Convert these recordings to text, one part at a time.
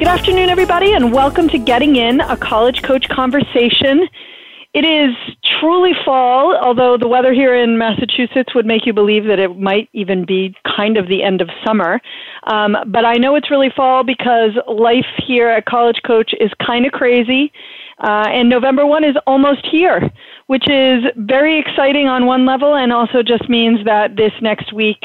Good afternoon, everybody, and welcome to Getting In, a college coach conversation. It is truly fall, although the weather here in Massachusetts would make you believe that it might even be kind of the end of summer. Um, but I know it's really fall because life here at College Coach is kind of crazy. Uh, and November 1 is almost here, which is very exciting on one level and also just means that this next week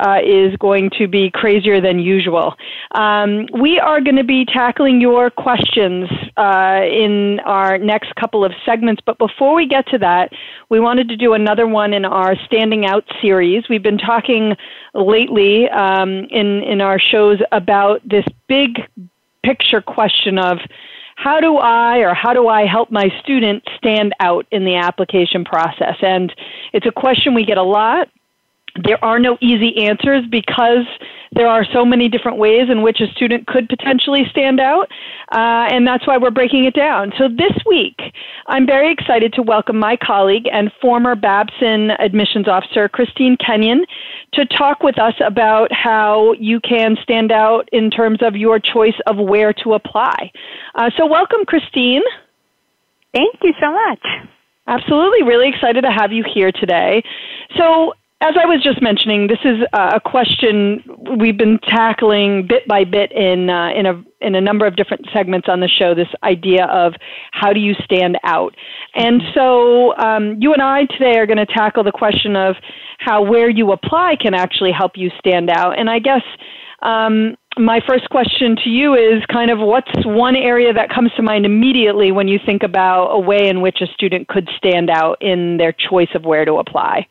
uh, is going to be crazier than usual. Um, we are going to be tackling your questions uh, in our next couple of segments, but before we get to that, we wanted to do another one in our Standing Out series. We've been talking lately um, in, in our shows about this big picture question of how do I or how do I help my student stand out in the application process? And it's a question we get a lot there are no easy answers because there are so many different ways in which a student could potentially stand out, uh, and that's why we're breaking it down. So this week, I'm very excited to welcome my colleague and former Babson admissions officer, Christine Kenyon, to talk with us about how you can stand out in terms of your choice of where to apply. Uh, so, welcome, Christine. Thank you so much. Absolutely, really excited to have you here today. So, as I was just mentioning, this is a question we've been tackling bit by bit in uh, in a in a number of different segments on the show. This idea of how do you stand out, and so um, you and I today are going to tackle the question of how where you apply can actually help you stand out. And I guess um, my first question to you is kind of what's one area that comes to mind immediately when you think about a way in which a student could stand out in their choice of where to apply.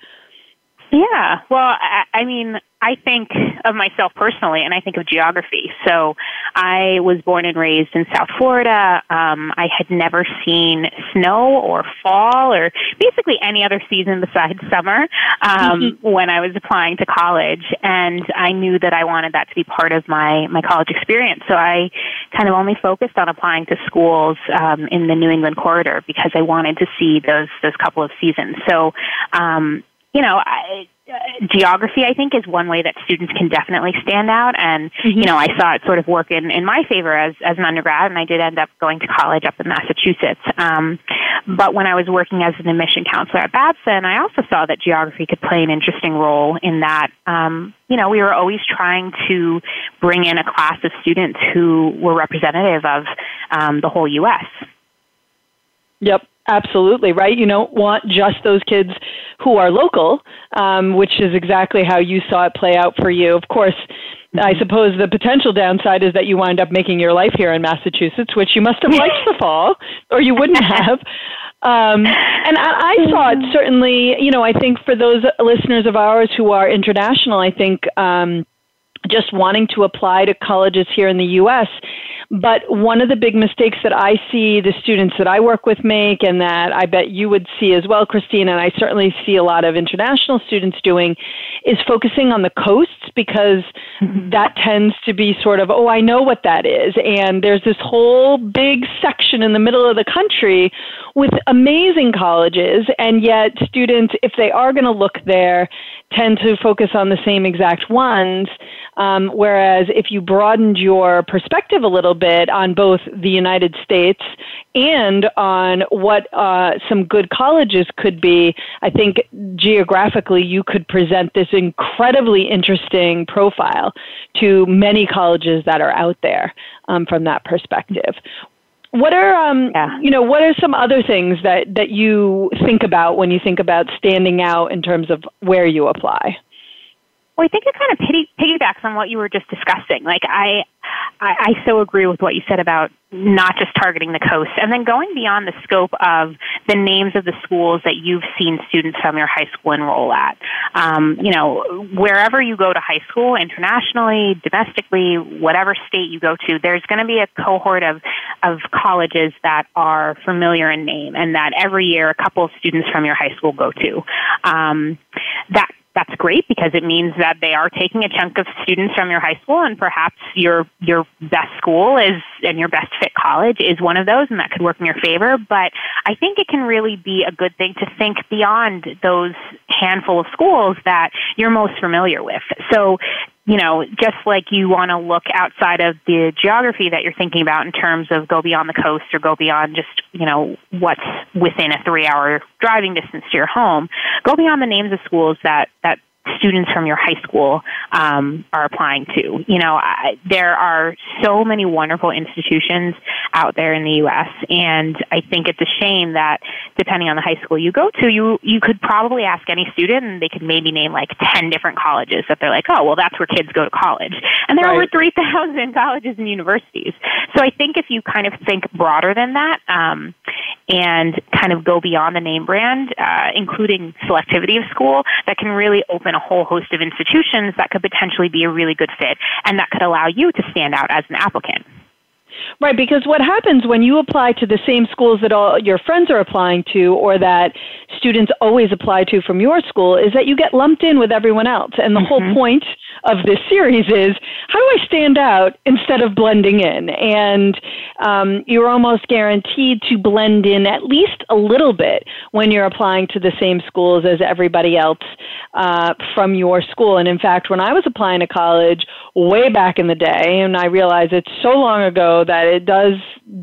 Yeah, well, I, I mean, I think of myself personally, and I think of geography. So, I was born and raised in South Florida. Um, I had never seen snow or fall or basically any other season besides summer um, mm-hmm. when I was applying to college, and I knew that I wanted that to be part of my my college experience. So, I kind of only focused on applying to schools um, in the New England corridor because I wanted to see those those couple of seasons. So. Um, you know, I, uh, geography, I think, is one way that students can definitely stand out. And, mm-hmm. you know, I saw it sort of work in, in my favor as, as an undergrad, and I did end up going to college up in Massachusetts. Um, but when I was working as an admission counselor at Babson, I also saw that geography could play an interesting role in that, um, you know, we were always trying to bring in a class of students who were representative of um, the whole U.S. Yep. Absolutely, right? You don't want just those kids who are local, um, which is exactly how you saw it play out for you. Of course, I suppose the potential downside is that you wind up making your life here in Massachusetts, which you must have liked the fall, or you wouldn't have. Um, and I, I saw it mm-hmm. certainly, you know, I think for those listeners of ours who are international, I think um, just wanting to apply to colleges here in the U.S., but one of the big mistakes that I see the students that I work with make, and that I bet you would see as well, Christine, and I certainly see a lot of international students doing, is focusing on the coasts because mm-hmm. that tends to be sort of, oh, I know what that is. And there's this whole big section in the middle of the country with amazing colleges, and yet students, if they are going to look there, tend to focus on the same exact ones. Um, whereas if you broadened your perspective a little bit on both the United States and on what uh, some good colleges could be, I think geographically you could present this incredibly interesting profile to many colleges that are out there um, from that perspective. What are um, yeah. you know what are some other things that that you think about when you think about standing out in terms of where you apply? Well, I think it kind of piggy, piggybacks on what you were just discussing. Like I, I, I so agree with what you said about not just targeting the coast, and then going beyond the scope of the names of the schools that you've seen students from your high school enroll at. Um, you know, wherever you go to high school, internationally, domestically, whatever state you go to, there's going to be a cohort of of colleges that are familiar in name, and that every year a couple of students from your high school go to. Um, that that's great because it means that they are taking a chunk of students from your high school and perhaps your your best school is and your best fit college is one of those and that could work in your favor. But i think it can really be a good thing to think beyond those handful of schools that you're most familiar with. So you know, just like you want to look outside of the geography that you're thinking about in terms of go beyond the coast or go beyond just, you know, what's within a three hour driving distance to your home, go beyond the names of schools that, that students from your high school um, are applying to. You know, I, there are so many wonderful institutions out there in the U.S., and I think it's a shame that depending on the high school you go to, you you could probably ask any student, and they could maybe name like ten different colleges that they're like, oh, well, that's where kids go to college, and there right. are over three thousand colleges and universities. So I think if you kind of think broader than that. Um, and kind of go beyond the name brand, uh, including selectivity of school, that can really open a whole host of institutions that could potentially be a really good fit and that could allow you to stand out as an applicant. Right, because what happens when you apply to the same schools that all your friends are applying to or that students always apply to from your school is that you get lumped in with everyone else. And the mm-hmm. whole point of this series is how do I stand out instead of blending in? And um, you're almost guaranteed to blend in at least a little bit when you're applying to the same schools as everybody else uh, from your school. And in fact, when I was applying to college way back in the day, and I realize it's so long ago that it does,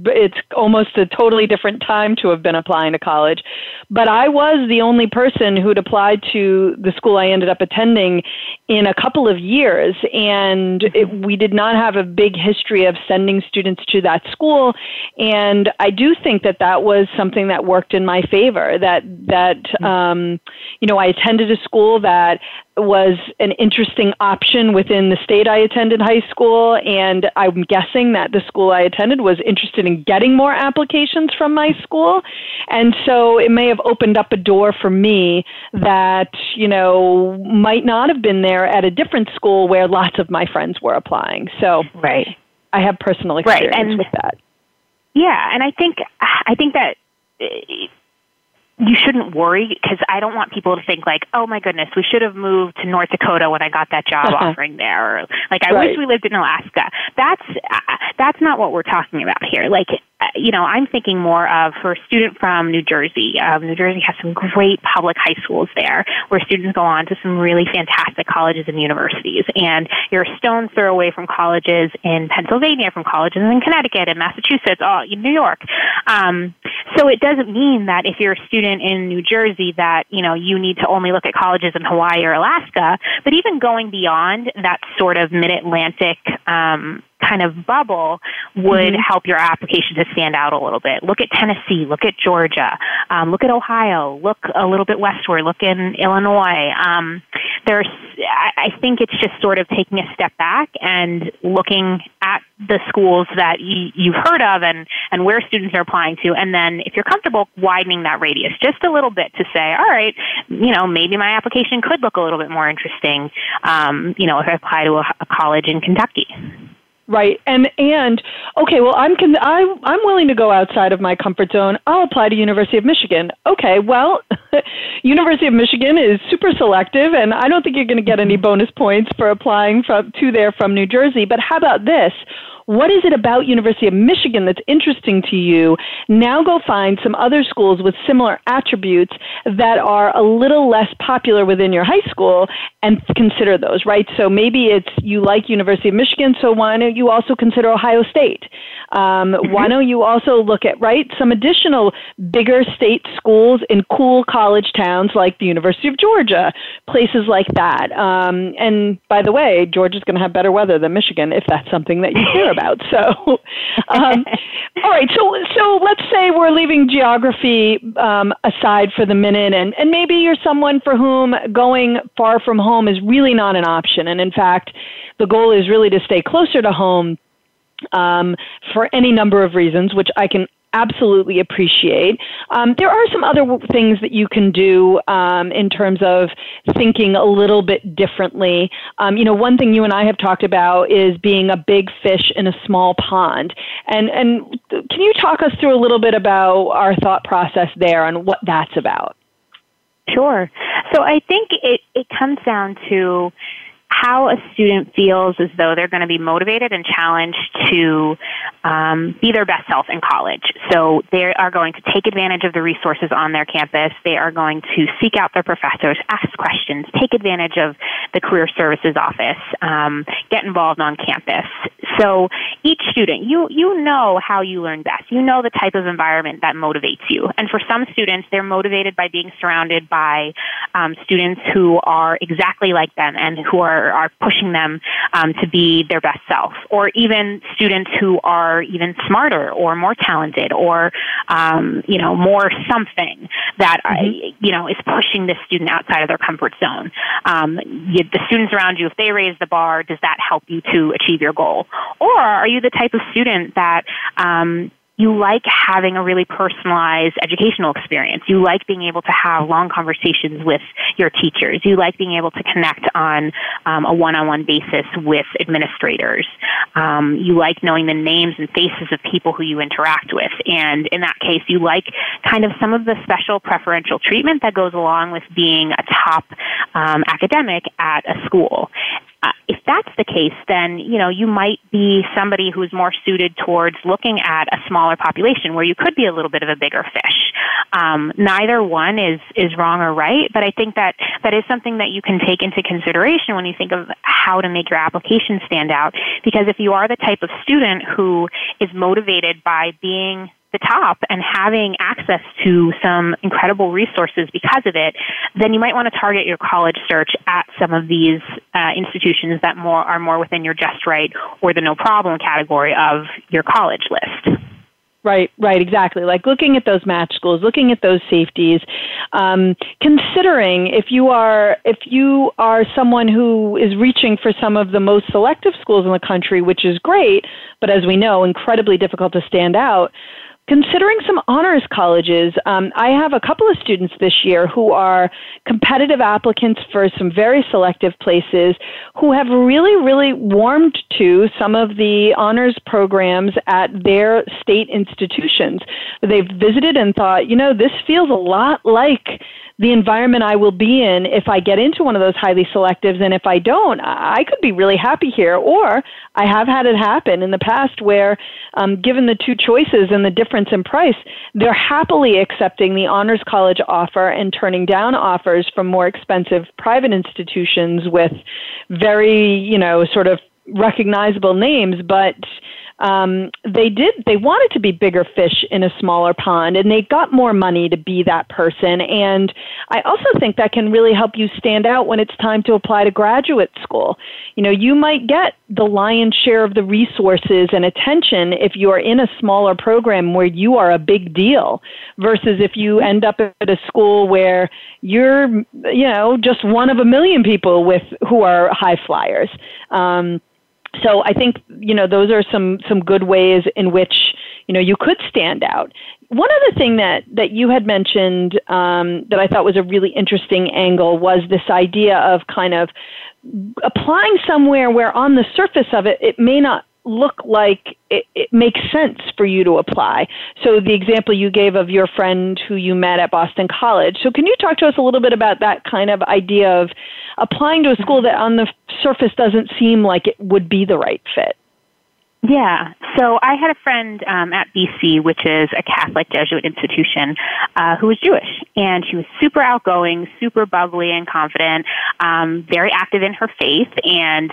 it's almost a totally different time to have been applying to college. But I was the only person who'd applied to the school I ended up attending in a couple of years, and it, we did not have a big history of sending students to that school. And I do think that that was something that worked in my favor. That that um, you know, I attended a school that was an interesting option within the state I attended high school, and I'm guessing that the school I attended was interested in getting more applications from my school, and so it may have opened up a door for me that you know might not have been there at a different school where lots of my friends were applying. So right, I have personal experience right. and, with that. Yeah, and I think I think that you shouldn't worry because I don't want people to think like, oh my goodness, we should have moved to North Dakota when I got that job offering there, or like I right. wish we lived in Alaska. That's uh, that's not what we're talking about here. Like you know, I'm thinking more of for a student from New Jersey. Um, New Jersey has some great public high schools there where students go on to some really fantastic colleges and universities. And you're a stone's throw away from colleges in Pennsylvania, from colleges in Connecticut and Massachusetts, all in New York. Um, so it doesn't mean that if you're a student in New Jersey that, you know, you need to only look at colleges in Hawaii or Alaska, but even going beyond that sort of mid-Atlantic um, kind of bubble would mm-hmm. help your application to stand out a little bit. Look at Tennessee, look at Georgia, um, look at Ohio, look a little bit westward, look in Illinois. Um, there's, I think it's just sort of taking a step back and looking at the schools that y- you've heard of and, and where students are applying to. And then if you're comfortable widening that radius just a little bit to say, all right, you know, maybe my application could look a little bit more interesting, um, you know, if I apply to a, a college in Kentucky. Right. And and okay, well I'm con- I I'm willing to go outside of my comfort zone. I'll apply to University of Michigan. Okay, well, University of Michigan is super selective and I don't think you're going to get any bonus points for applying from to there from New Jersey, but how about this? What is it about University of Michigan that's interesting to you? Now go find some other schools with similar attributes that are a little less popular within your high school and consider those, right? So maybe it's you like University of Michigan, so why don't you also consider Ohio State? Um, mm-hmm. Why don't you also look at, right, some additional bigger state schools in cool college towns like the University of Georgia, places like that. Um, and by the way, Georgia's going to have better weather than Michigan if that's something that you care about. So, um, all right, so, so let's say we're leaving geography um, aside for the minute, and, and maybe you're someone for whom going far from home is really not an option. And in fact, the goal is really to stay closer to home um, for any number of reasons, which I can absolutely appreciate. Um, there are some other things that you can do um, in terms of thinking a little bit differently. Um, you know, one thing you and I have talked about is being a big fish in a small pond. And and can you talk us through a little bit about our thought process there and what that's about? Sure. So I think it, it comes down to how a student feels as though they're going to be motivated and challenged to um, be their best self in college. So they are going to take advantage of the resources on their campus. They are going to seek out their professors, ask questions, take advantage of the career services office, um, get involved on campus. So each student, you you know how you learn best. You know the type of environment that motivates you. And for some students, they're motivated by being surrounded by um, students who are exactly like them and who are are, pushing them um, to be their best self, or even students who are even smarter or more talented or um, you know more something that uh, mm-hmm. you know is pushing this student outside of their comfort zone. Um, you, the students around you, if they raise the bar, does that help you to achieve your goal? Or are you the type of student that um, you like having a really personalized educational experience. You like being able to have long conversations with your teachers. You like being able to connect on um, a one-on-one basis with administrators. Um, you like knowing the names and faces of people who you interact with. And in that case, you like kind of some of the special preferential treatment that goes along with being a top um, academic at a school uh, if that's the case, then you know you might be somebody who's more suited towards looking at a smaller population where you could be a little bit of a bigger fish. Um, neither one is is wrong or right, but I think that that is something that you can take into consideration when you think of how to make your application stand out. Because if you are the type of student who is motivated by being the top and having access to some incredible resources because of it, then you might want to target your college search at some of these uh, institutions that more are more within your just right or the no problem category of your college list. Right, right, exactly. Like looking at those match schools, looking at those safeties, um, considering if you are if you are someone who is reaching for some of the most selective schools in the country, which is great, but as we know, incredibly difficult to stand out considering some honors colleges. Um, I have a couple of students this year who are competitive applicants for some very selective places who have really, really warmed to some of the honors programs at their state institutions. They've visited and thought, you know, this feels a lot like the environment I will be in if I get into one of those highly selectives. And if I don't, I could be really happy here. Or I have had it happen in the past where, um, given the two choices and the difference in price, they're happily accepting the Honors College offer and turning down offers from more expensive private institutions with very, you know, sort of recognizable names, but um, they did they wanted to be bigger fish in a smaller pond and they got more money to be that person. And i also think that can really help you stand out when it's time to apply to graduate school. You know you might get the lion's share of the resources and attention if you are in a smaller program where you are a big deal versus if you end up at a school where you're you know just one of a million people with who are high flyers. Um, so I think you know those are some some good ways in which you know you could stand out. One other thing that that you had mentioned um, that I thought was a really interesting angle was this idea of kind of applying somewhere where on the surface of it it may not look like it, it, makes sense for you to apply. So the example you gave of your friend who you met at Boston College. So can you talk to us a little bit about that kind of idea of applying to a school that on the surface doesn't seem like it would be the right fit? Yeah. So I had a friend um, at BC, which is a Catholic Jesuit institution, uh, who was Jewish, and she was super outgoing, super bubbly and confident, um, very active in her faith, and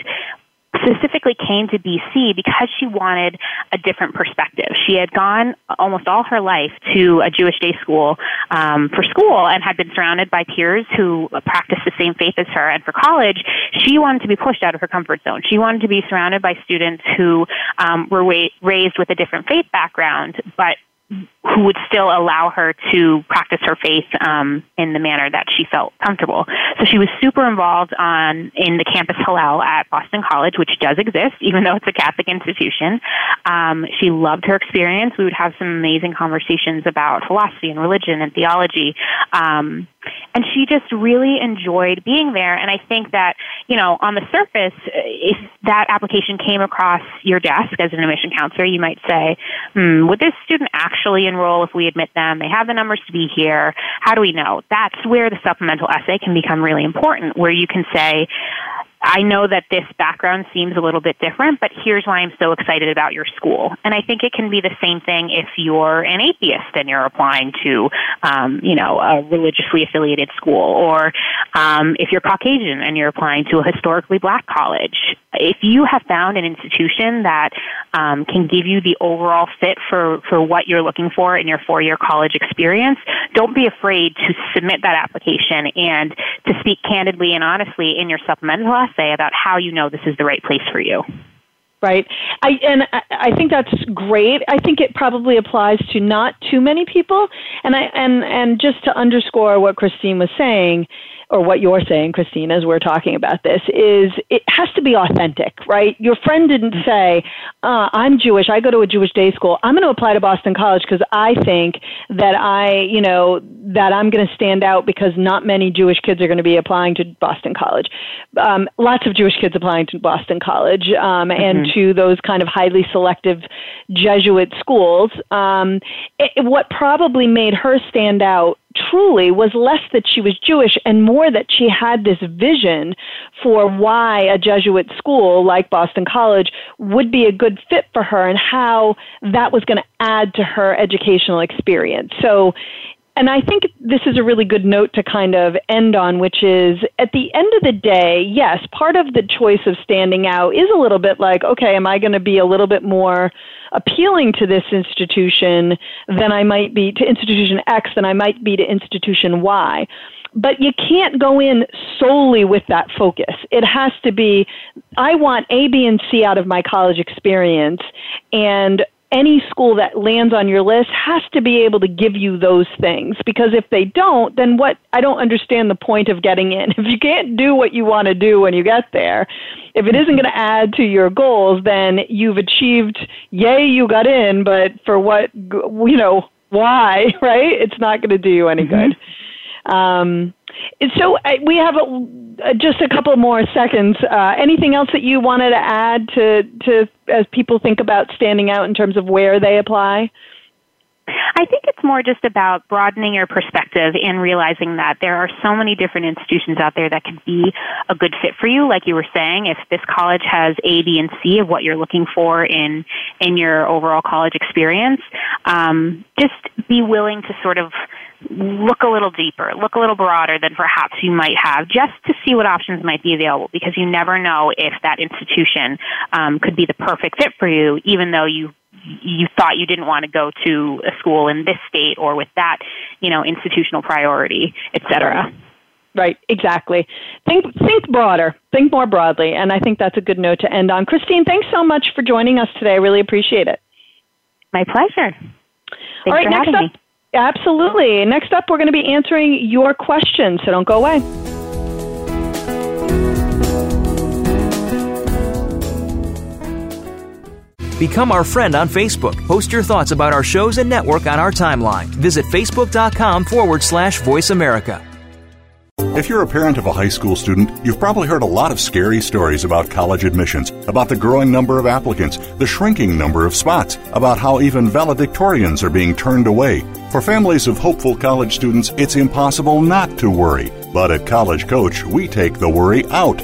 specifically came to BC because she wanted a different perspective. She had gone almost all her life to a Jewish day school um, for school and had been surrounded by peers who practiced the same faith as her. And for college, she wanted to be pushed out of her comfort zone. She wanted to be surrounded by students who um, were wa- raised with a different faith background, but who would still allow her to practice her faith um, in the manner that she felt comfortable. So she was super involved on in the campus Hillel at Boston College, which does exist, even though it's a Catholic institution. Um, she loved her experience. We would have some amazing conversations about philosophy and religion and theology. Um, and she just really enjoyed being there. And I think that, you know, on the surface, if that application came across your desk as an admission counselor, you might say, hmm, would this student actually enroll if we admit them? They have the numbers to be here. How do we know? That's where the supplemental essay can become really important, where you can say, I know that this background seems a little bit different, but here's why I'm so excited about your school. And I think it can be the same thing if you're an atheist and you're applying to, um, you know, a religiously affiliated school, or um, if you're Caucasian and you're applying to a historically black college. If you have found an institution that um, can give you the overall fit for, for what you're looking for in your four year college experience, don't be afraid to submit that application and to speak candidly and honestly in your supplemental essay about how you know this is the right place for you. Right. I and I think that's great. I think it probably applies to not too many people. And I and and just to underscore what Christine was saying, or what you're saying, Christine, as we're talking about this, is it has to be authentic, right? Your friend didn't say, uh, I'm Jewish, I go to a Jewish day school, I'm going to apply to Boston College because I think that I, you know, that I'm going to stand out because not many Jewish kids are going to be applying to Boston College. Um, lots of Jewish kids applying to Boston College um, mm-hmm. and to those kind of highly selective Jesuit schools. Um, it, what probably made her stand out truly was less that she was Jewish and more that she had this vision for why a Jesuit school like Boston College would be a good fit for her and how that was going to add to her educational experience. So and I think this is a really good note to kind of end on, which is at the end of the day, yes, part of the choice of standing out is a little bit like, okay, am I going to be a little bit more appealing to this institution than I might be to institution X than I might be to institution Y? but you can't go in solely with that focus. It has to be I want A, B, and C out of my college experience, and any school that lands on your list has to be able to give you those things because if they don't then what I don't understand the point of getting in. If you can't do what you want to do when you get there if it isn't going to add to your goals then you've achieved yay you got in but for what you know why right? It's not going to do you any mm-hmm. Um so uh, we have a, uh, just a couple more seconds. Uh, anything else that you wanted to add to, to as people think about standing out in terms of where they apply? I think it's more just about broadening your perspective and realizing that there are so many different institutions out there that could be a good fit for you. Like you were saying, if this college has A, B, and C of what you're looking for in in your overall college experience, um, just be willing to sort of look a little deeper, look a little broader than perhaps you might have, just to see what options might be available. Because you never know if that institution um, could be the perfect fit for you, even though you you thought you didn't want to go to a school in this state or with that, you know, institutional priority, et cetera. Right, exactly. Think think broader, think more broadly, and I think that's a good note to end on. Christine, thanks so much for joining us today. I really appreciate it. My pleasure. Thanks All right, next up, me. absolutely. Next up, we're going to be answering your questions, so don't go away. Become our friend on Facebook. Post your thoughts about our shows and network on our timeline. Visit facebook.com forward slash voice America. If you're a parent of a high school student, you've probably heard a lot of scary stories about college admissions, about the growing number of applicants, the shrinking number of spots, about how even valedictorians are being turned away. For families of hopeful college students, it's impossible not to worry. But at College Coach, we take the worry out.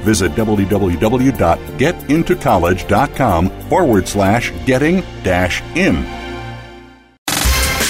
Visit www.getintocollege.com forward slash getting dash in.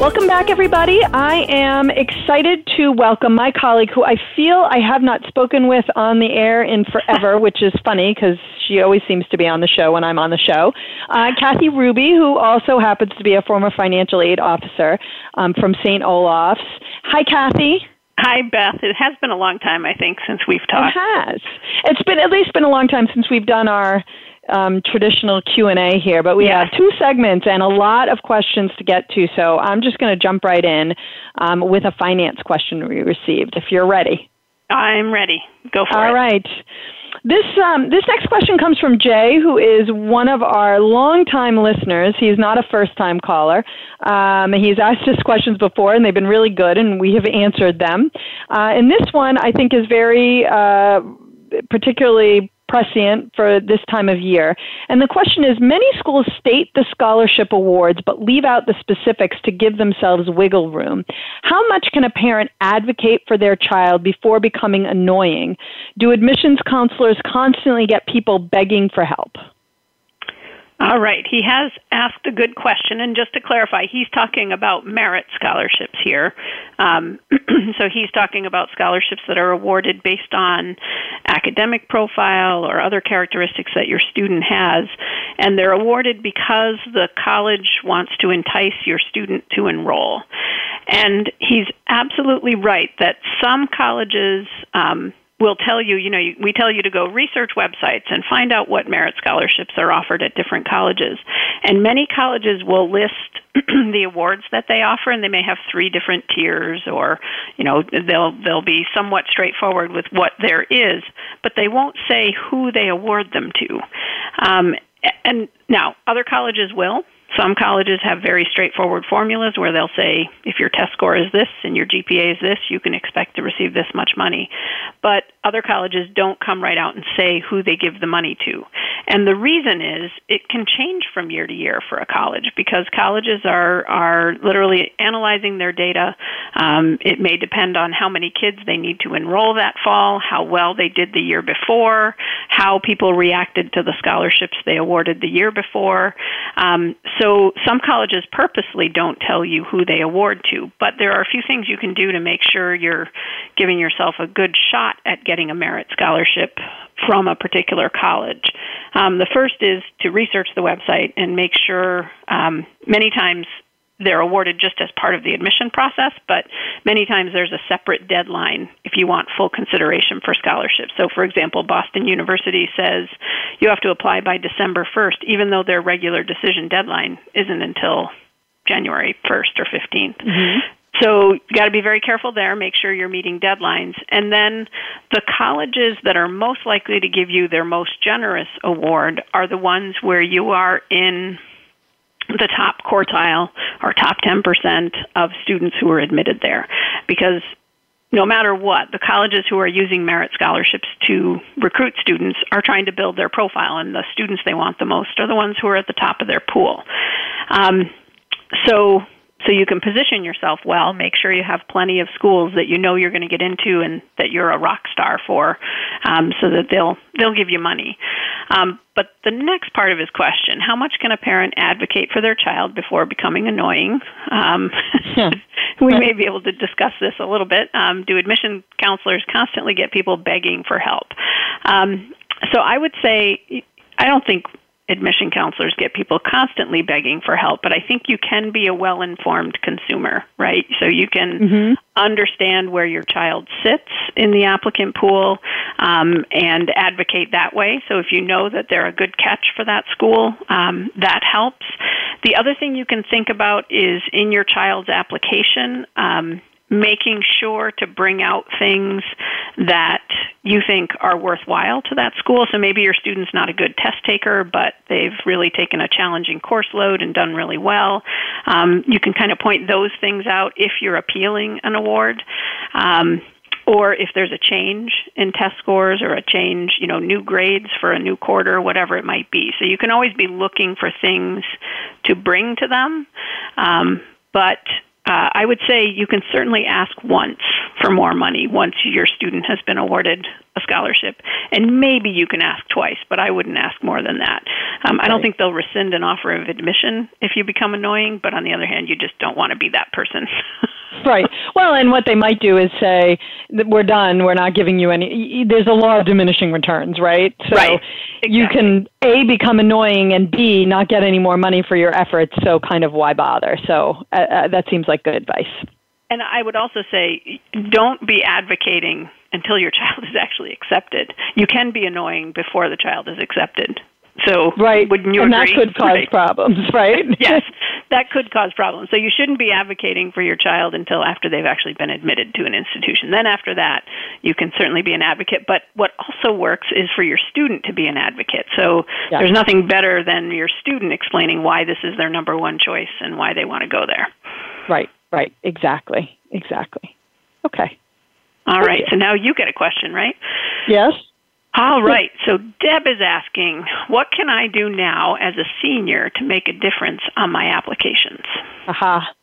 Welcome back, everybody. I am excited to welcome my colleague who I feel I have not spoken with on the air in forever, which is funny because she always seems to be on the show when I'm on the show. Uh, Kathy Ruby, who also happens to be a former financial aid officer um, from St. Olaf's. Hi, Kathy. Hi, Beth. It has been a long time, I think, since we've talked. It has. It's been at least been a long time since we've done our um, traditional Q and A here, but we have two segments and a lot of questions to get to. So I'm just going to jump right in um, with a finance question we received. If you're ready, I'm ready. Go for All it. All right. This um, this next question comes from Jay, who is one of our longtime listeners. He's not a first time caller. Um, he's asked us questions before, and they've been really good, and we have answered them. Uh, and this one, I think, is very uh, particularly prescient for this time of year. And the question is many schools state the scholarship awards but leave out the specifics to give themselves wiggle room. How much can a parent advocate for their child before becoming annoying? Do admissions counselors constantly get people begging for help? All right. He has asked a good question. And just to clarify, he's talking about merit scholarships here. Um, so he's talking about scholarships that are awarded based on academic profile or other characteristics that your student has. And they're awarded because the college wants to entice your student to enroll. And he's absolutely right that some colleges, um, we'll tell you, you know, we tell you to go research websites and find out what merit scholarships are offered at different colleges. And many colleges will list the awards that they offer and they may have three different tiers or, you know, they'll they'll be somewhat straightforward with what there is, but they won't say who they award them to. Um, and now other colleges will some colleges have very straightforward formulas where they'll say if your test score is this and your GPA is this, you can expect to receive this much money. But other colleges don't come right out and say who they give the money to. And the reason is it can change from year to year for a college because colleges are are literally analyzing their data. Um, it may depend on how many kids they need to enroll that fall, how well they did the year before, how people reacted to the scholarships they awarded the year before. Um, so some colleges purposely don't tell you who they award to, but there are a few things you can do to make sure you're giving yourself a good shot at getting a merit scholarship from a particular college. Um, the first is to research the website and make sure um, many times they're awarded just as part of the admission process, but many times there's a separate deadline if you want full consideration for scholarships. So, for example, Boston University says you have to apply by December 1st, even though their regular decision deadline isn't until January 1st or 15th. Mm-hmm. So you got to be very careful there. Make sure you're meeting deadlines. And then the colleges that are most likely to give you their most generous award are the ones where you are in the top quartile or top 10% of students who are admitted there. Because no matter what, the colleges who are using merit scholarships to recruit students are trying to build their profile, and the students they want the most are the ones who are at the top of their pool. Um, so so you can position yourself well, make sure you have plenty of schools that you know you're going to get into and that you're a rock star for, um, so that they'll they'll give you money. Um, but the next part of his question: How much can a parent advocate for their child before becoming annoying? Um, we may be able to discuss this a little bit. Um, do admission counselors constantly get people begging for help? Um, so I would say I don't think admission counselors get people constantly begging for help, but I think you can be a well informed consumer, right? So you can mm-hmm. understand where your child sits in the applicant pool um, and advocate that way. So if you know that they're a good catch for that school, um, that helps. The other thing you can think about is in your child's application. Um, making sure to bring out things that you think are worthwhile to that school. So maybe your student's not a good test taker, but they've really taken a challenging course load and done really well. Um, you can kind of point those things out if you're appealing an award. Um, or if there's a change in test scores or a change, you know, new grades for a new quarter, whatever it might be. So you can always be looking for things to bring to them. Um, but uh, I would say you can certainly ask once for more money once your student has been awarded a scholarship, and maybe you can ask twice, but I wouldn't ask more than that. Um, I don't think they'll rescind an offer of admission if you become annoying, but on the other hand, you just don't want to be that person. right. Well, and what they might do is say, "We're done. We're not giving you any." There's a law of diminishing returns, right? So right. Exactly. you can a become annoying and b not get any more money for your efforts. So kind of why bother? So uh, uh, that seems like good advice. And I would also say, don't be advocating until your child is actually accepted. You can be annoying before the child is accepted. So right, wouldn't you and agree? that could cause right. problems, right? yes, that could cause problems. So you shouldn't be advocating for your child until after they've actually been admitted to an institution. Then after that, you can certainly be an advocate. But what also works is for your student to be an advocate. So yeah. there's nothing better than your student explaining why this is their number one choice and why they want to go there. Right, right, exactly, exactly. Okay. All right. So now you get a question, right? Yes. All right. So Deb is asking, what can I do now as a senior to make a difference on my applications? Aha. Uh-huh.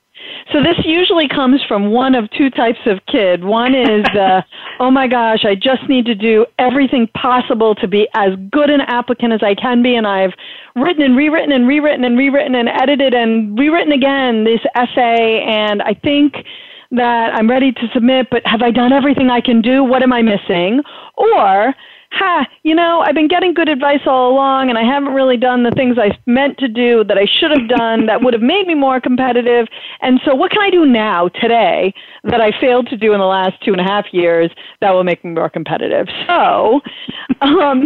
So this usually comes from one of two types of kid. One is the, oh my gosh, I just need to do everything possible to be as good an applicant as I can be, and I've written and rewritten and rewritten and rewritten and edited and rewritten again this essay, and I think that I'm ready to submit, but have I done everything I can do? What am I missing? Or ha, you know, I've been getting good advice all along and I haven't really done the things I meant to do that I should have done that would have made me more competitive. And so, what can I do now, today, that I failed to do in the last two and a half years that will make me more competitive? So, um,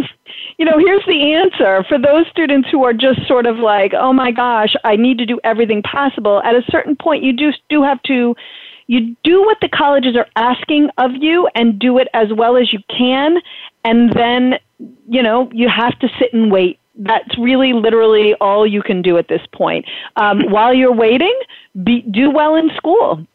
you know, here's the answer for those students who are just sort of like, oh my gosh, I need to do everything possible. At a certain point, you do, do have to you do what the colleges are asking of you and do it as well as you can and then you know you have to sit and wait. That's really literally all you can do at this point. Um, while you're waiting be, do well in school.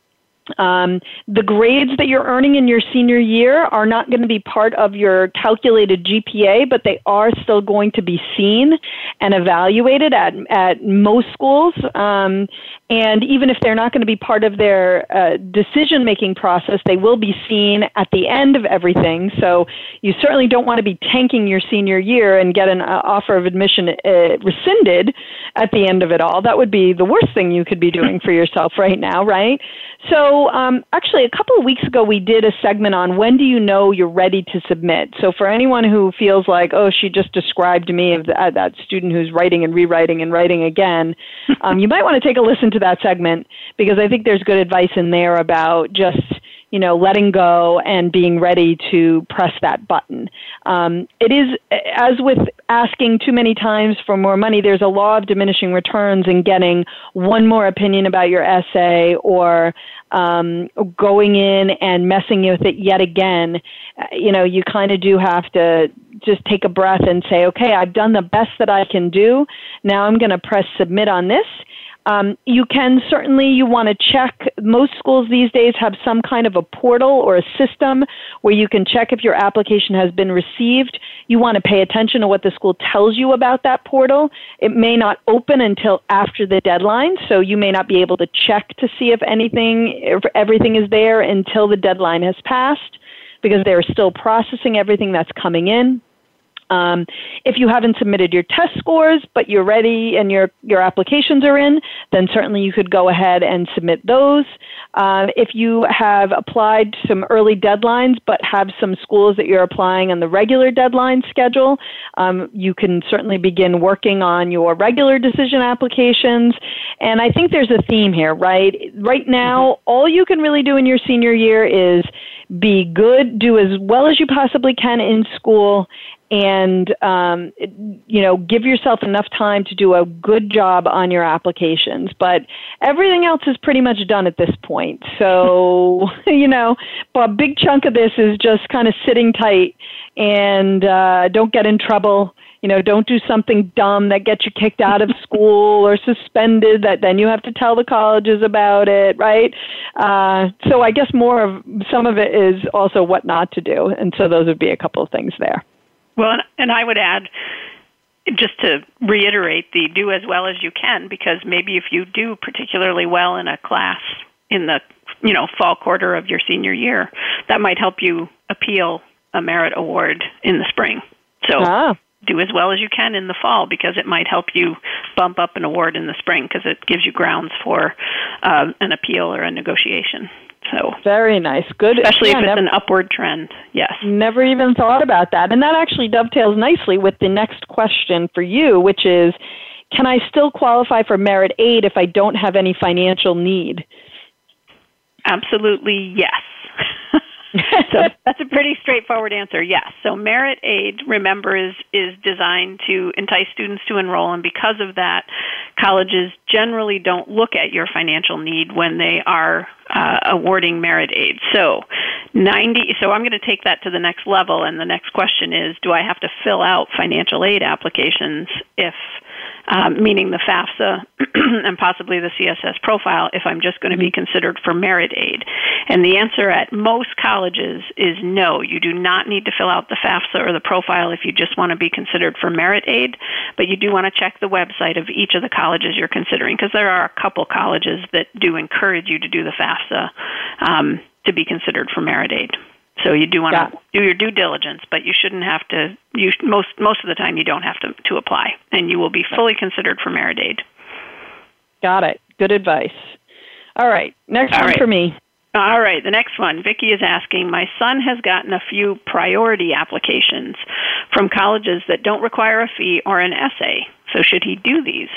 Um, the grades that you're earning in your senior year are not going to be part of your calculated GPA, but they are still going to be seen and evaluated at, at most schools. Um, and even if they're not going to be part of their uh, decision making process, they will be seen at the end of everything. So you certainly don't want to be tanking your senior year and get an uh, offer of admission uh, rescinded at the end of it all. That would be the worst thing you could be doing for yourself right now, right? So, um, actually, a couple of weeks ago, we did a segment on when do you know you're ready to submit. So, for anyone who feels like, oh, she just described me of the, uh, that student who's writing and rewriting and writing again, um, you might want to take a listen to that segment because I think there's good advice in there about just you know, letting go and being ready to press that button. Um, it is, as with asking too many times for more money, there's a law of diminishing returns in getting one more opinion about your essay or um, going in and messing with it yet again. Uh, you know, you kind of do have to just take a breath and say, okay, I've done the best that I can do. Now I'm going to press submit on this um, you can certainly you want to check. Most schools these days have some kind of a portal or a system where you can check if your application has been received. You want to pay attention to what the school tells you about that portal. It may not open until after the deadline, so you may not be able to check to see if anything, if everything is there until the deadline has passed, because they're still processing everything that's coming in. Um, if you haven't submitted your test scores, but you're ready and your, your applications are in, then certainly you could go ahead and submit those. Uh, if you have applied some early deadlines, but have some schools that you're applying on the regular deadline schedule, um, you can certainly begin working on your regular decision applications. And I think there's a theme here, right? Right now, mm-hmm. all you can really do in your senior year is be good, do as well as you possibly can in school, and um, you know give yourself enough time to do a good job on your applications. But everything else is pretty much done at this point. So you know but a big chunk of this is just kind of sitting tight and uh, don't get in trouble. You know don't do something dumb that gets you kicked out of school or suspended that then you have to tell the colleges about it right? Uh, so i guess more of some of it is also what not to do. And so those would be a couple of things there well, and I would add, just to reiterate the do as well as you can, because maybe if you do particularly well in a class in the you know fall quarter of your senior year, that might help you appeal a merit award in the spring. So. Ah. Do as well as you can in the fall because it might help you bump up an award in the spring because it gives you grounds for uh, an appeal or a negotiation. So very nice, good, especially yeah, if it's never, an upward trend. Yes, never even thought about that, and that actually dovetails nicely with the next question for you, which is, can I still qualify for merit aid if I don't have any financial need? Absolutely, yes. so that's a pretty straightforward answer. Yes. So merit aid, remember, is is designed to entice students to enroll, and because of that, colleges generally don't look at your financial need when they are uh, awarding merit aid. So 90. So I'm going to take that to the next level, and the next question is: Do I have to fill out financial aid applications if um, meaning the FAFSA and possibly the CSS profile, if I'm just going to be mm-hmm. considered for merit aid? And the answer at most colleges is no. You do not need to fill out the FAFSA or the profile if you just want to be considered for merit aid, but you do want to check the website of each of the colleges you're considering because there are a couple colleges that do encourage you to do the FAFSA um, to be considered for merit aid. So you do want to do your due diligence, but you shouldn't have to. You most most of the time you don't have to to apply, and you will be fully considered for merit aid. Got it. Good advice. All right, next All one right. for me. All right, the next one. Vicki is asking, my son has gotten a few priority applications from colleges that don't require a fee or an essay. So should he do these?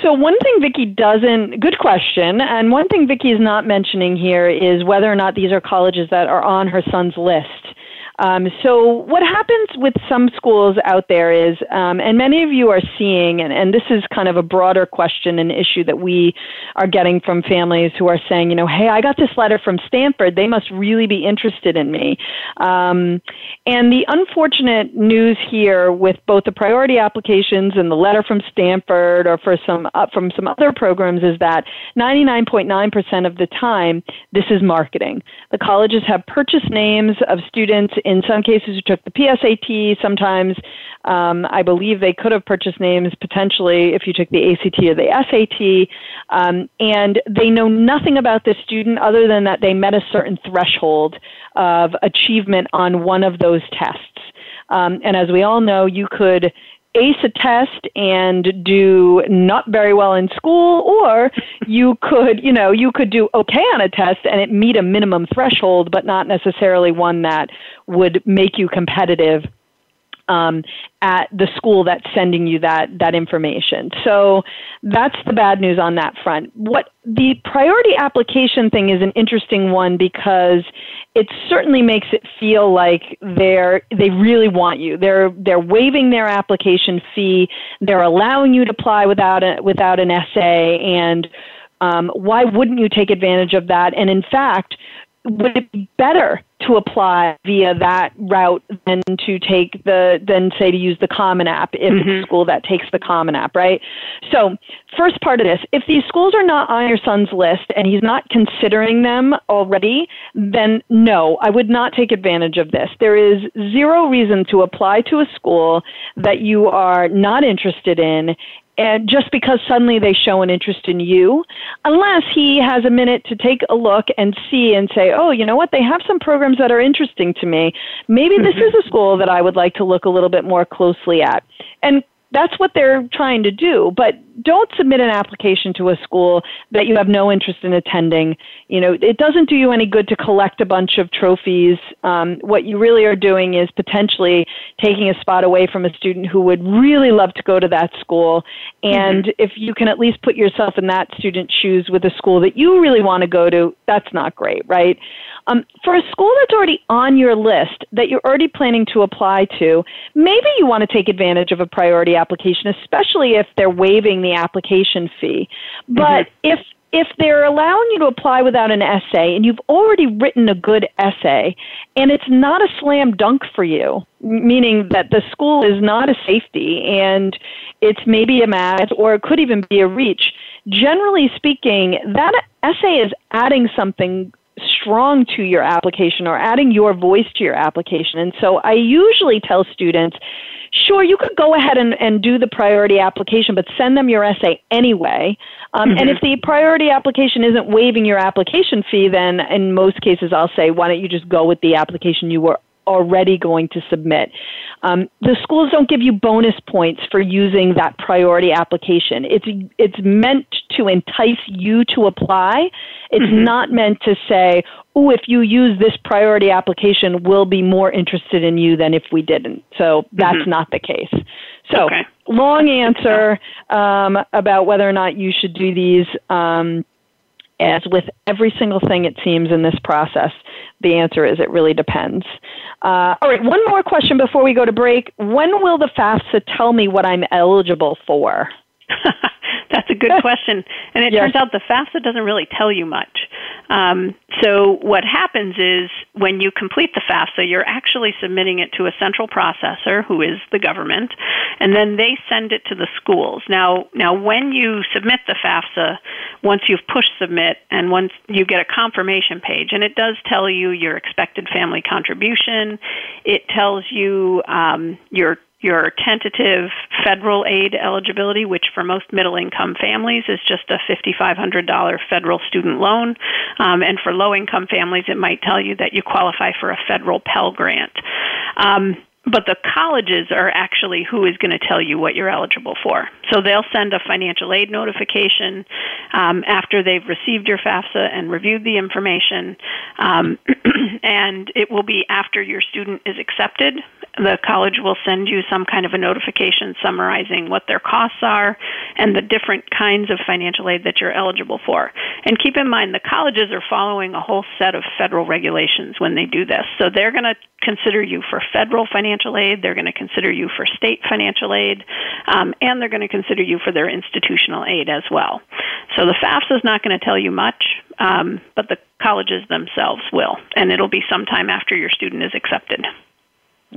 So one thing Vicki doesn't good question, and one thing Vicki is not mentioning here is whether or not these are colleges that are on her son's list. Um, so what happens with some schools out there is, um, and many of you are seeing, and, and this is kind of a broader question and issue that we are getting from families who are saying, you know, hey, I got this letter from Stanford. They must really be interested in me. Um, and the unfortunate news here with both the priority applications and the letter from Stanford or for some uh, from some other programs is that 99.9% of the time this is marketing. The colleges have purchased names of students in some cases who took the PSAT. Sometimes um, I believe they could have purchased names potentially if you took the ACT or the SAT. Um, and they know nothing about this student other than that they met a certain threshold of achievement on one of those tests. Um, and as we all know, you could ace a test and do not very well in school or you could you know you could do okay on a test and it meet a minimum threshold but not necessarily one that would make you competitive um, at the school that's sending you that that information. So that's the bad news on that front. What the priority application thing is an interesting one because it certainly makes it feel like they're they really want you. They're they're waiving their application fee. They're allowing you to apply without a, without an essay and um, why wouldn't you take advantage of that? And in fact, would it be better to apply via that route than to take the than say to use the common app if mm-hmm. it's a school that takes the common app right so first part of this if these schools are not on your son's list and he's not considering them already then no i would not take advantage of this there is zero reason to apply to a school that you are not interested in and just because suddenly they show an interest in you, unless he has a minute to take a look and see and say, oh, you know what, they have some programs that are interesting to me. Maybe this mm-hmm. is a school that I would like to look a little bit more closely at. And that's what they're trying to do. But don't submit an application to a school that you have no interest in attending. You know, it doesn't do you any good to collect a bunch of trophies. Um, what you really are doing is potentially taking a spot away from a student who would really love to go to that school. And mm-hmm. if you can at least put yourself in that student's shoes with a school that you really want to go to, that's not great, right? Um, for a school that's already on your list that you're already planning to apply to, maybe you want to take advantage of a priority application, especially if they're waiving the application fee. But mm-hmm. if if they're allowing you to apply without an essay and you've already written a good essay and it's not a slam dunk for you, meaning that the school is not a safety and it's maybe a match or it could even be a reach, generally speaking, that essay is adding something strong to your application or adding your voice to your application. And so I usually tell students, sure, you could go ahead and, and do the priority application, but send them your essay anyway. Um, mm-hmm. And if the priority application isn't waiving your application fee, then in most cases I'll say, why don't you just go with the application you were already going to submit. Um, the schools don't give you bonus points for using that priority application. It's it's meant to entice you to apply. It's mm-hmm. not meant to say, "Oh, if you use this priority application, we'll be more interested in you than if we didn't." So that's mm-hmm. not the case. So okay. long answer um, about whether or not you should do these. Um, as with every single thing it seems in this process, the answer is it really depends. Uh, all right, one more question before we go to break. When will the FAFSA tell me what I'm eligible for? That's a good question. And it yes. turns out the FAFSA doesn't really tell you much. Um, so what happens is when you complete the FAFSA, you're actually submitting it to a central processor, who is the government, and then they send it to the schools. Now, now when you submit the FAFSA, once you've pushed submit, and once you get a confirmation page, and it does tell you your expected family contribution, it tells you um, your your tentative federal aid eligibility, which for most middle income families is just a $5,500 federal student loan. Um, and for low income families, it might tell you that you qualify for a federal Pell Grant. Um, but the colleges are actually who is going to tell you what you're eligible for. So they'll send a financial aid notification um, after they've received your FAFSA and reviewed the information, um, and it will be after your student is accepted. The college will send you some kind of a notification summarizing what their costs are and the different kinds of financial aid that you're eligible for. And keep in mind, the colleges are following a whole set of federal regulations when they do this. So they're going to consider you for federal financial aid, they're going to consider you for state financial aid, um, and they're going to consider you for their institutional aid as well. So the FAFSA is not going to tell you much, um, but the colleges themselves will, and it'll be sometime after your student is accepted.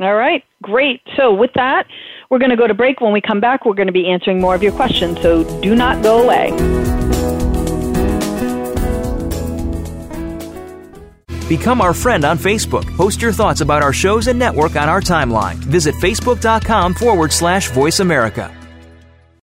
All right, great. So, with that, we're going to go to break. When we come back, we're going to be answering more of your questions, so do not go away. Become our friend on Facebook. Post your thoughts about our shows and network on our timeline. Visit facebook.com forward slash voice America.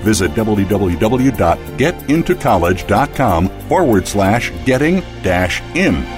Visit www.getintocollege.com forward slash getting dash in.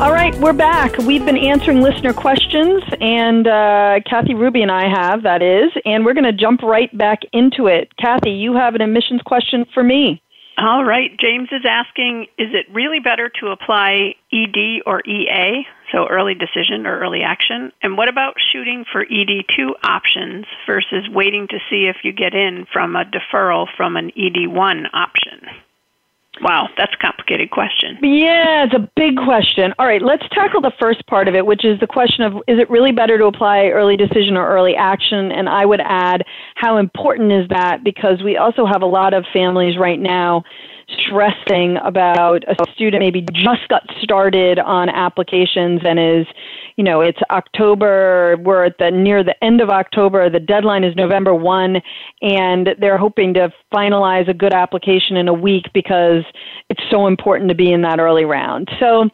All right, we're back. We've been answering listener questions, and uh, Kathy Ruby and I have, that is, and we're going to jump right back into it. Kathy, you have an admissions question for me. All right, James is asking Is it really better to apply ED or EA, so early decision or early action? And what about shooting for ED2 options versus waiting to see if you get in from a deferral from an ED1 option? Wow, that's a complicated question. Yeah, it's a big question. All right, let's tackle the first part of it, which is the question of is it really better to apply early decision or early action? And I would add, how important is that? Because we also have a lot of families right now stressing about a student maybe just got started on applications and is you know it's october we're at the near the end of october the deadline is november 1 and they're hoping to finalize a good application in a week because it's so important to be in that early round so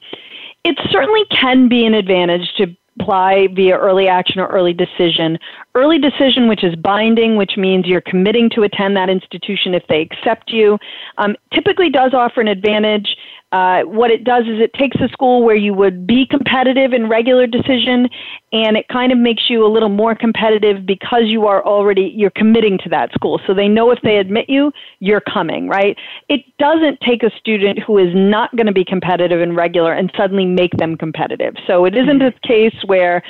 it certainly can be an advantage to apply via early action or early decision. Early decision, which is binding, which means you're committing to attend that institution if they accept you, um, typically does offer an advantage uh, what it does is it takes a school where you would be competitive in regular decision, and it kind of makes you a little more competitive because you are already you're committing to that school. So they know if they admit you, you're coming, right? It doesn't take a student who is not going to be competitive in regular and suddenly make them competitive. So it isn't a case where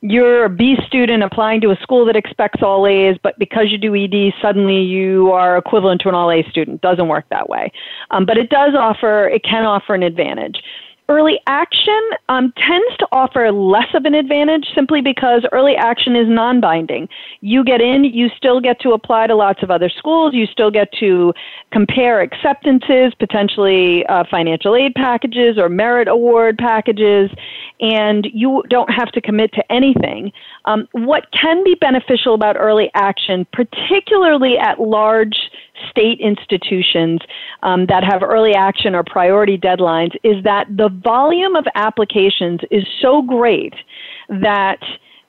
you're a B student applying to a school that expects all A's, but because you do ED, suddenly you are equivalent to an all A student. Doesn't work that way. Um, but it does offer, it can offer an advantage. Early action um, tends to offer less of an advantage simply because early action is non binding. You get in, you still get to apply to lots of other schools, you still get to compare acceptances, potentially uh, financial aid packages or merit award packages, and you don't have to commit to anything. Um, what can be beneficial about early action, particularly at large state institutions um, that have early action or priority deadlines is that the volume of applications is so great that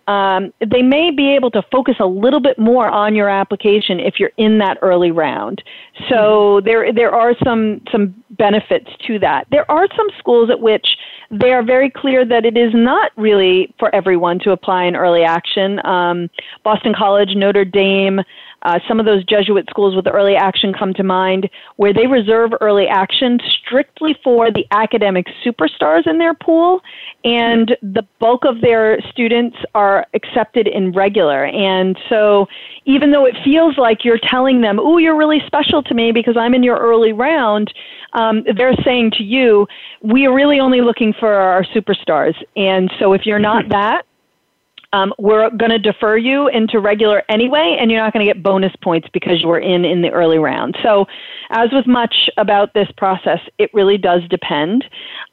um, they may be able to focus a little bit more on your application if you're in that early round. So there there are some some benefits to that. There are some schools at which they are very clear that it is not really for everyone to apply in early action. Um, Boston College, Notre Dame, uh, some of those Jesuit schools with early action come to mind, where they reserve early action strictly for the academic superstars in their pool, and the bulk of their students are accepted in regular. And so, even though it feels like you're telling them, "Oh, you're really special to me because I'm in your early round," um, they're saying to you, "We are really only looking for our superstars." And so, if you're not that, um, we're going to defer you into regular anyway, and you're not going to get bonus points because you were in in the early round. So, as with much about this process, it really does depend.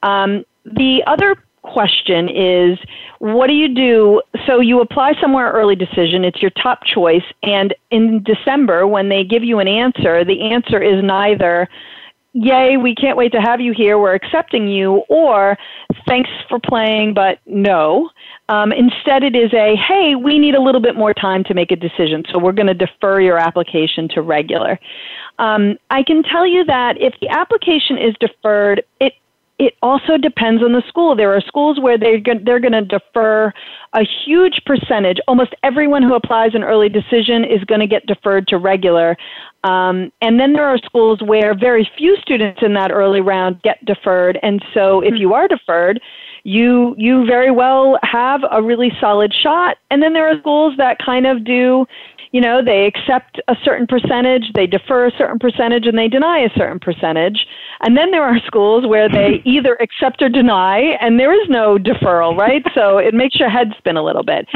Um, the other question is what do you do so you apply somewhere early decision it's your top choice and in december when they give you an answer the answer is neither yay, we can't wait to have you here, we're accepting you, or thanks for playing, but no. Um, instead, it is a, hey, we need a little bit more time to make a decision, so we're going to defer your application to regular. Um, I can tell you that if the application is deferred, it it also depends on the school. There are schools where they're they're going to defer a huge percentage. Almost everyone who applies an early decision is going to get deferred to regular. Um, and then there are schools where very few students in that early round get deferred. And so if you are deferred, you you very well have a really solid shot. And then there are schools that kind of do you know, they accept a certain percentage, they defer a certain percentage, and they deny a certain percentage. And then there are schools where they either accept or deny, and there is no deferral, right? so it makes your head spin a little bit.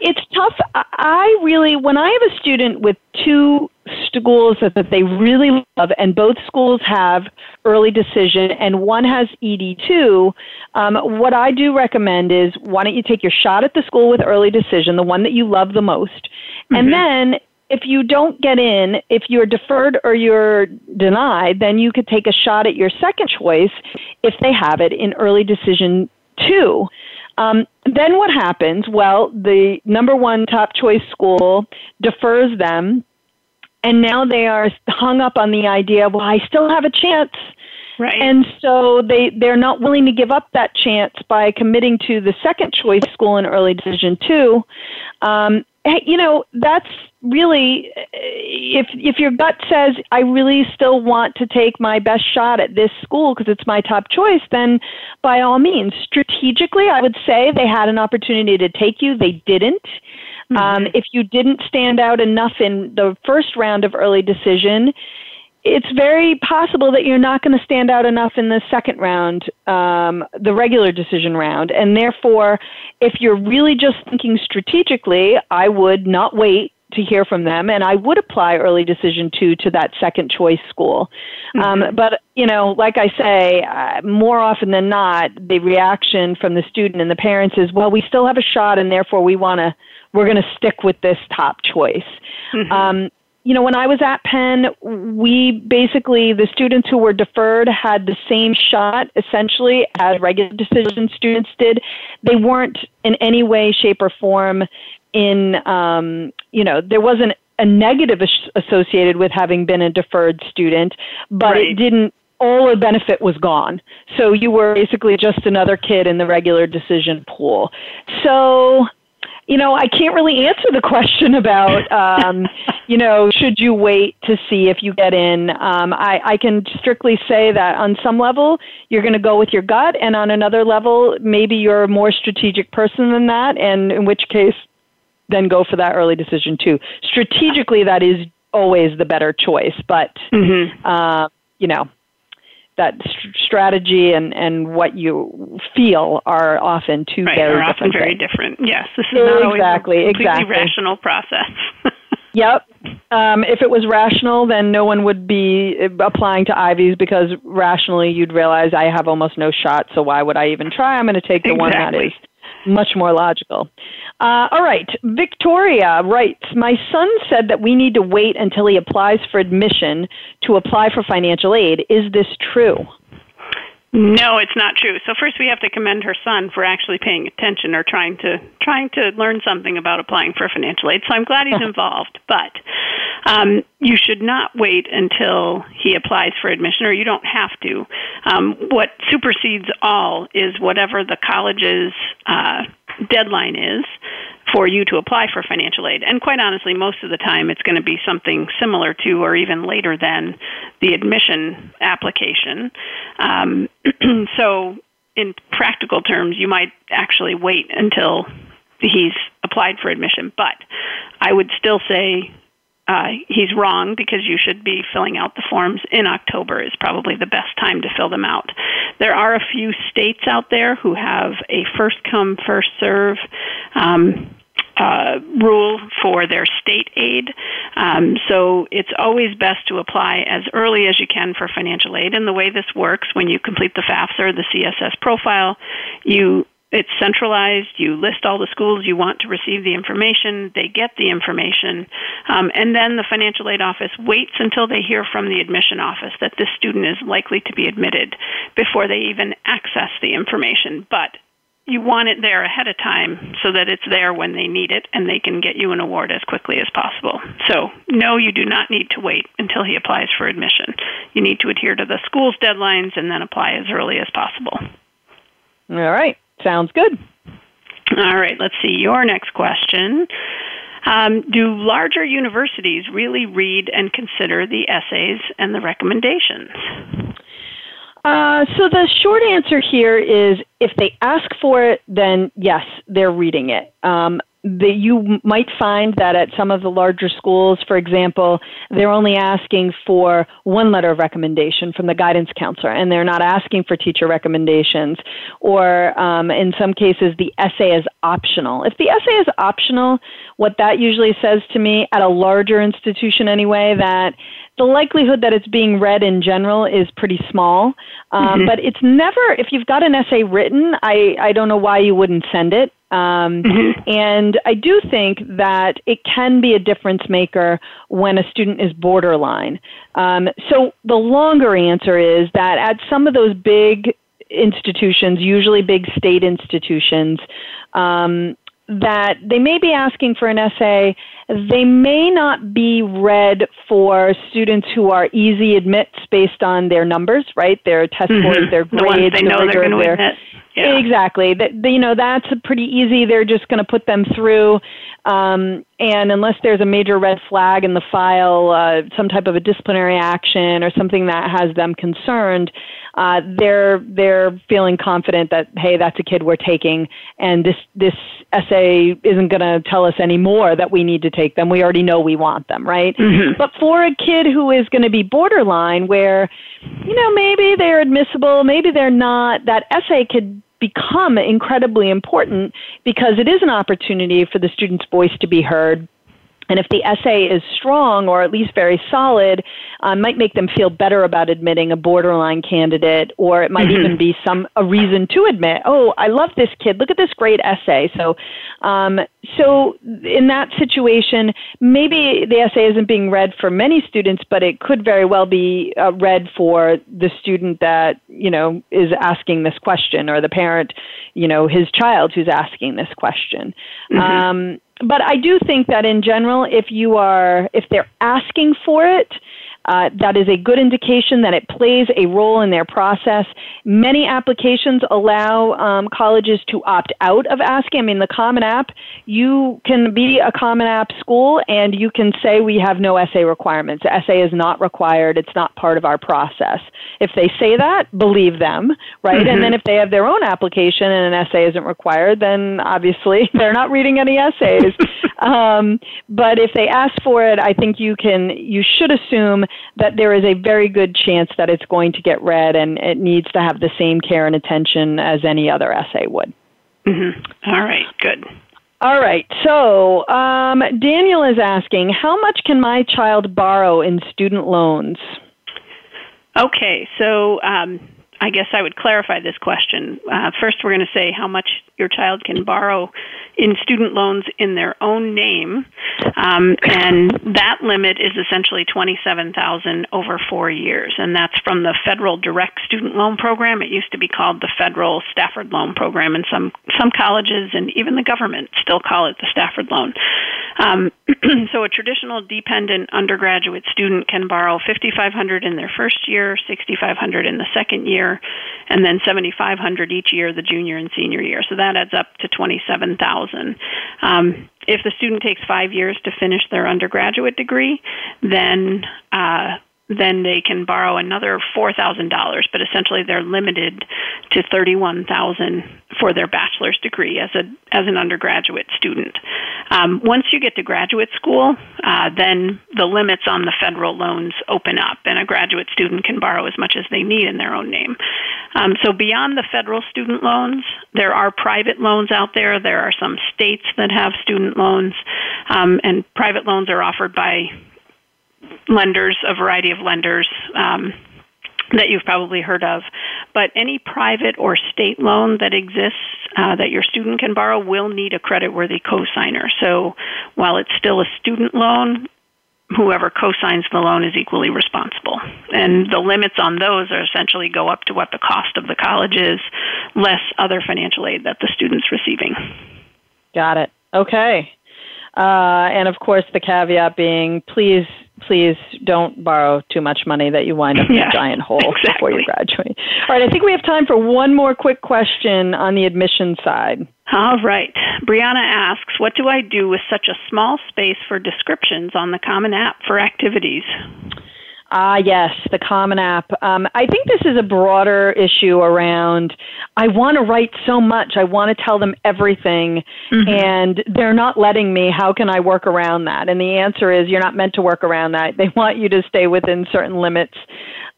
It's tough. I really, when I have a student with two schools that, that they really love, and both schools have early decision, and one has ED2, um, what I do recommend is why don't you take your shot at the school with early decision, the one that you love the most, mm-hmm. and then if you don't get in, if you're deferred or you're denied, then you could take a shot at your second choice if they have it in early decision two. Um, then what happens? Well, the number one top choice school defers them, and now they are hung up on the idea, well, I still have a chance. Right. And so they, they're not willing to give up that chance by committing to the second choice school in early decision two. Um, you know, that's really if if your gut says I really still want to take my best shot at this school because it's my top choice, then by all means, strategically, I would say they had an opportunity to take you. They didn't. Mm-hmm. Um, if you didn't stand out enough in the first round of early decision, it's very possible that you're not going to stand out enough in the second round, um, the regular decision round. And therefore, if you're really just thinking strategically, I would not wait to hear from them and I would apply early decision two to that second choice school. Um, mm-hmm. Um, but, you know, like I say, uh, more often than not, the reaction from the student and the parents is, well, we still have a shot and therefore we want to, we're going to stick with this top choice. Mm-hmm. Um, you know, when I was at Penn, we basically, the students who were deferred had the same shot essentially as regular decision students did. They weren't in any way, shape, or form in, um, you know, there wasn't a negative associated with having been a deferred student, but right. it didn't all the benefit was gone. So you were basically just another kid in the regular decision pool. So you know, I can't really answer the question about, um, you know, should you wait to see if you get in? Um, I, I can strictly say that on some level, you're going to go with your gut, and on another level, maybe you're a more strategic person than that, and in which case, then go for that early decision two. Strategically, that is always the better choice, but, mm-hmm. uh, you know, that st- strategy and, and what you feel are often two right, very are different often very things. different. Yes, this is not exactly, always a completely exactly. rational process. yep. Um, if it was rational, then no one would be applying to Ivies because rationally you'd realize I have almost no shot, so why would I even try? I'm going to take the exactly. one that is much more logical. Uh, all right, Victoria writes My son said that we need to wait until he applies for admission to apply for financial aid. Is this true? No, it's not true. So first we have to commend her son for actually paying attention or trying to trying to learn something about applying for financial aid. So I'm glad he's involved. But um, you should not wait until he applies for admission, or you don't have to. Um, what supersedes all is whatever the college's uh, deadline is for you to apply for financial aid. And quite honestly, most of the time it's going to be something similar to or even later than the admission application. Um, so, in practical terms, you might actually wait until he's applied for admission. But I would still say uh, he's wrong because you should be filling out the forms in October is probably the best time to fill them out. There are a few states out there who have a first come first serve um, uh, rule for their state aid. Um, so it's always best to apply as early as you can for financial aid. And the way this works, when you complete the FAFSA or the CSS profile, you it's centralized. You list all the schools you want to receive the information. They get the information. Um, and then the financial aid office waits until they hear from the admission office that this student is likely to be admitted before they even access the information. But you want it there ahead of time so that it's there when they need it and they can get you an award as quickly as possible. So, no, you do not need to wait until he applies for admission. You need to adhere to the school's deadlines and then apply as early as possible. All right. Sounds good. All right. Let's see your next question. Um, do larger universities really read and consider the essays and the recommendations? Uh, so the short answer here is if they ask for it, then yes, they're reading it. Um, you might find that at some of the larger schools, for example, they're only asking for one letter of recommendation from the guidance counselor, and they're not asking for teacher recommendations. Or um, in some cases, the essay is optional. If the essay is optional, what that usually says to me at a larger institution anyway, that the likelihood that it's being read in general is pretty small. Um, mm-hmm. But it's never, if you've got an essay written, I, I don't know why you wouldn't send it. Um, mm-hmm. And I do think that it can be a difference maker when a student is borderline. Um, so the longer answer is that at some of those big institutions, usually big state institutions, um, that they may be asking for an essay. They may not be read for students who are easy admits based on their numbers, right? Their test mm-hmm. scores, their grades, the, ones they know the rigor of their. Yeah. Exactly. That you know that's pretty easy. They're just going to put them through, um, and unless there's a major red flag in the file, uh, some type of a disciplinary action or something that has them concerned, uh, they're they're feeling confident that hey, that's a kid we're taking, and this this essay isn't going to tell us any more that we need to take them. We already know we want them, right? Mm-hmm. But for a kid who is going to be borderline, where you know maybe they're admissible, maybe they're not, that essay could become incredibly important because it is an opportunity for the student's voice to be heard and if the essay is strong or at least very solid, uh, might make them feel better about admitting a borderline candidate, or it might mm-hmm. even be some a reason to admit, oh, I love this kid. Look at this great essay. So, um, so in that situation, maybe the essay isn't being read for many students, but it could very well be uh, read for the student that you know is asking this question, or the parent, you know, his child who's asking this question. Mm-hmm. Um, but I do think that in general, if you are, if they're asking for it, uh, that is a good indication that it plays a role in their process. Many applications allow um, colleges to opt out of asking. I mean, the Common App, you can be a Common App school and you can say we have no essay requirements. Essay is not required, it's not part of our process. If they say that, believe them, right? Mm-hmm. And then if they have their own application and an essay isn't required, then obviously they're not reading any essays. um, but if they ask for it, I think you can, you should assume that there is a very good chance that it's going to get read and it needs to have the same care and attention as any other essay would. Mm-hmm. All right, good. All right, so um, Daniel is asking how much can my child borrow in student loans? Okay, so um, I guess I would clarify this question. Uh, first, we're going to say how much your child can borrow in student loans in their own name, um, and that limit is essentially twenty-seven thousand over four years, and that's from the federal direct student loan program. It used to be called the federal Stafford loan program, and some some colleges and even the government still call it the Stafford loan. Um, so, a traditional dependent undergraduate student can borrow fifty-five hundred in their first year, sixty-five hundred in the second year and then 7500 each year the junior and senior year. So that adds up to 27,000. Um, if the student takes five years to finish their undergraduate degree, then uh, then they can borrow another $4,000, but essentially they're limited to 31,000 for their bachelor's degree as a as an undergraduate student. Um, once you get to graduate school, uh, then the limits on the federal loans open up, and a graduate student can borrow as much as they need in their own name. Um, so beyond the federal student loans, there are private loans out there. There are some states that have student loans, um, and private loans are offered by lenders, a variety of lenders. Um, that you've probably heard of. But any private or state loan that exists uh, that your student can borrow will need a creditworthy cosigner. So while it's still a student loan, whoever co-signs the loan is equally responsible. And the limits on those are essentially go up to what the cost of the college is, less other financial aid that the student's receiving. Got it. Okay. Uh, and of course, the caveat being, please, please don't borrow too much money that you wind up in a giant hole exactly. before you graduate. All right, I think we have time for one more quick question on the admission side. All right. Brianna asks, what do I do with such a small space for descriptions on the Common App for activities? Ah, yes, the Common App. Um, I think this is a broader issue around I want to write so much. I want to tell them everything, mm-hmm. and they're not letting me. How can I work around that? And the answer is you're not meant to work around that. They want you to stay within certain limits.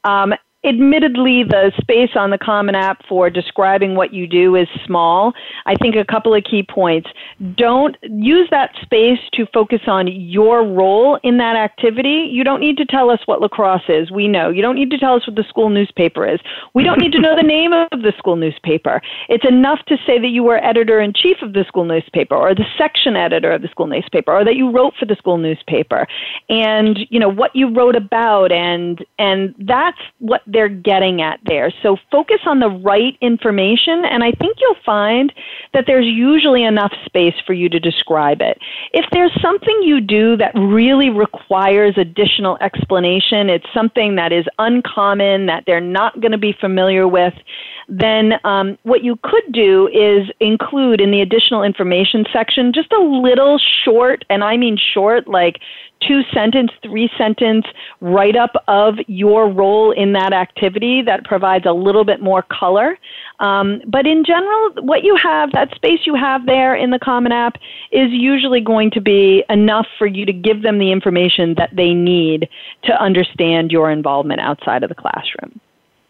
Um, admittedly, the space on the Common App for describing what you do is small. I think a couple of key points. Don't use that space to focus on your role in that activity. You don't need to tell us what lacrosse is. We know. You don't need to tell us what the school newspaper is. We don't need to know the name of the school newspaper. It's enough to say that you were editor in chief of the school newspaper or the section editor of the school newspaper or that you wrote for the school newspaper and you know what you wrote about and and that's what they're getting at there. So focus on the right information, and I think you'll find that there's usually enough space for you to describe it. If there's something you do that really requires additional explanation, it's something that is uncommon, that they're not going to be familiar with, then um, what you could do is include in the additional information section just a little short, and I mean short, like two sentence, three sentence write up of your role in that activity that provides a little bit more color. Um, but in general, what you have, that space you have there in the Common App, is usually going to be enough for you to give them the information that they need to understand your involvement outside of the classroom.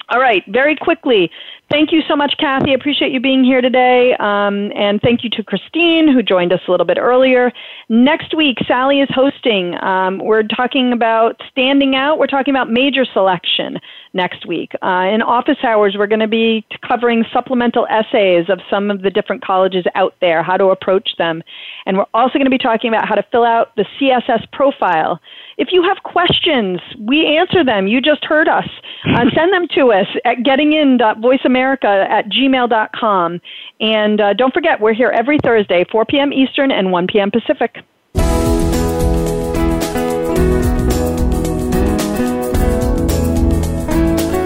All right, very quickly. Thank you so much, Kathy. I appreciate you being here today. Um, and thank you to Christine, who joined us a little bit earlier. Next week, Sally is hosting. Um, we're talking about standing out. We're talking about major selection next week. Uh, in office hours, we're going to be covering supplemental essays of some of the different colleges out there, how to approach them. And we're also going to be talking about how to fill out the CSS profile. If you have questions, we answer them. You just heard us. Uh, send them to us at gettingin.voiceamerica at gmail.com. And uh, don't forget, we're here every Thursday, 4 p.m. Eastern and 1 p.m. Pacific.